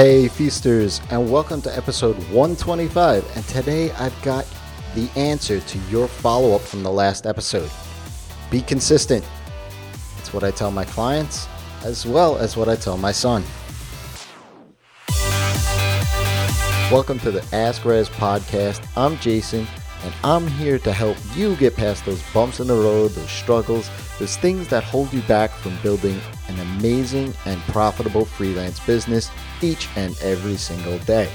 Hey, feasters, and welcome to episode 125. And today I've got the answer to your follow up from the last episode. Be consistent. It's what I tell my clients, as well as what I tell my son. Welcome to the Ask Rez podcast. I'm Jason, and I'm here to help you get past those bumps in the road, those struggles, those things that hold you back from building an amazing and profitable freelance business each and every single day.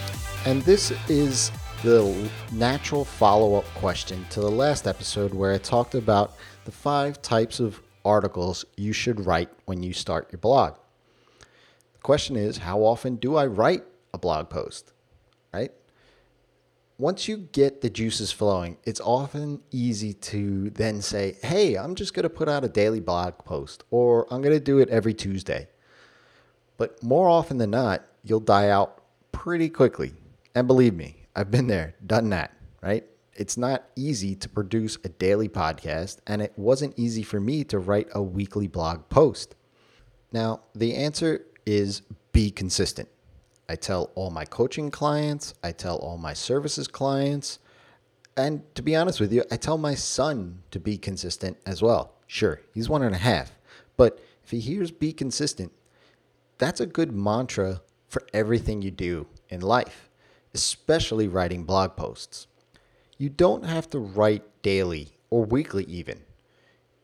And this is the natural follow up question to the last episode where I talked about the five types of articles you should write when you start your blog. The question is how often do I write a blog post? Right? Once you get the juices flowing, it's often easy to then say, hey, I'm just going to put out a daily blog post or I'm going to do it every Tuesday. But more often than not, you'll die out pretty quickly. And believe me, I've been there, done that, right? It's not easy to produce a daily podcast, and it wasn't easy for me to write a weekly blog post. Now, the answer is be consistent. I tell all my coaching clients, I tell all my services clients, and to be honest with you, I tell my son to be consistent as well. Sure, he's one and a half, but if he hears be consistent, that's a good mantra for everything you do in life, especially writing blog posts. You don't have to write daily or weekly, even.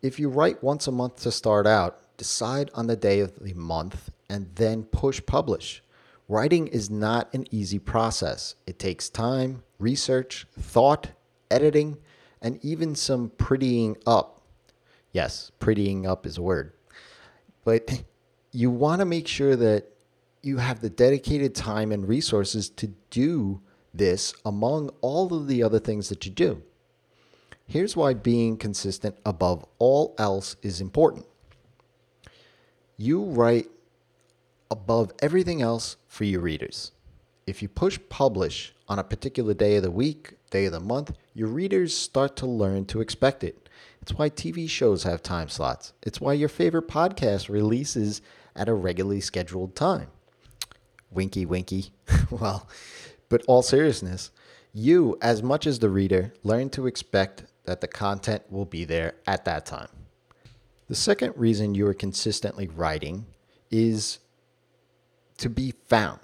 If you write once a month to start out, decide on the day of the month and then push publish. Writing is not an easy process. It takes time, research, thought, editing, and even some prettying up. Yes, prettying up is a word. But you want to make sure that you have the dedicated time and resources to do this among all of the other things that you do. Here's why being consistent above all else is important. You write above everything else for your readers. If you push publish on a particular day of the week, day of the month, your readers start to learn to expect it. It's why TV shows have time slots. It's why your favorite podcast releases at a regularly scheduled time winky winky. well, but all seriousness, you, as much as the reader, learn to expect that the content will be there at that time. The second reason you are consistently writing is to be found.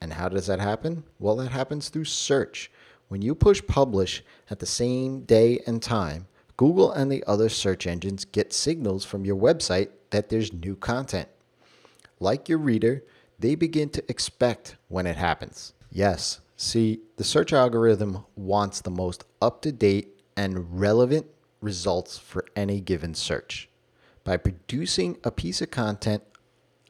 And how does that happen? Well, that happens through search. When you push publish at the same day and time, Google and the other search engines get signals from your website that there's new content. Like your reader, they begin to expect when it happens. Yes, see, the search algorithm wants the most up to date and relevant results for any given search. By producing a piece of content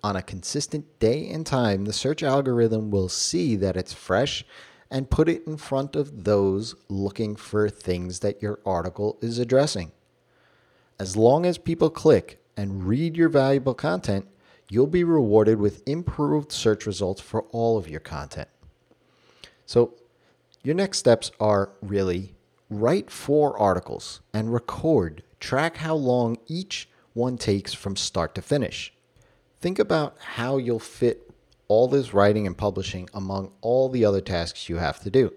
on a consistent day and time, the search algorithm will see that it's fresh and put it in front of those looking for things that your article is addressing. As long as people click and read your valuable content, you'll be rewarded with improved search results for all of your content. So, your next steps are really write four articles and record, track how long each one takes from start to finish. Think about how you'll fit all this writing and publishing among all the other tasks you have to do.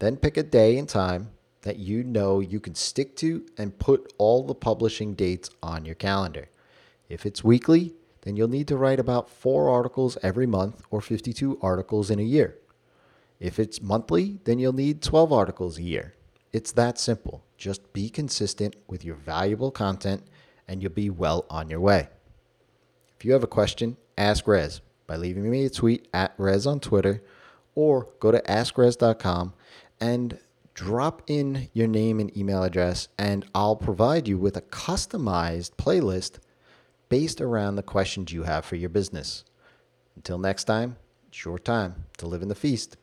Then pick a day and time that you know you can stick to and put all the publishing dates on your calendar. If it's weekly, then you'll need to write about four articles every month or 52 articles in a year. If it's monthly, then you'll need 12 articles a year. It's that simple. Just be consistent with your valuable content and you'll be well on your way. If you have a question, ask Rez by leaving me a tweet at Rez on Twitter or go to askrez.com and drop in your name and email address, and I'll provide you with a customized playlist based around the questions you have for your business. Until next time, it's your time to live in the feast.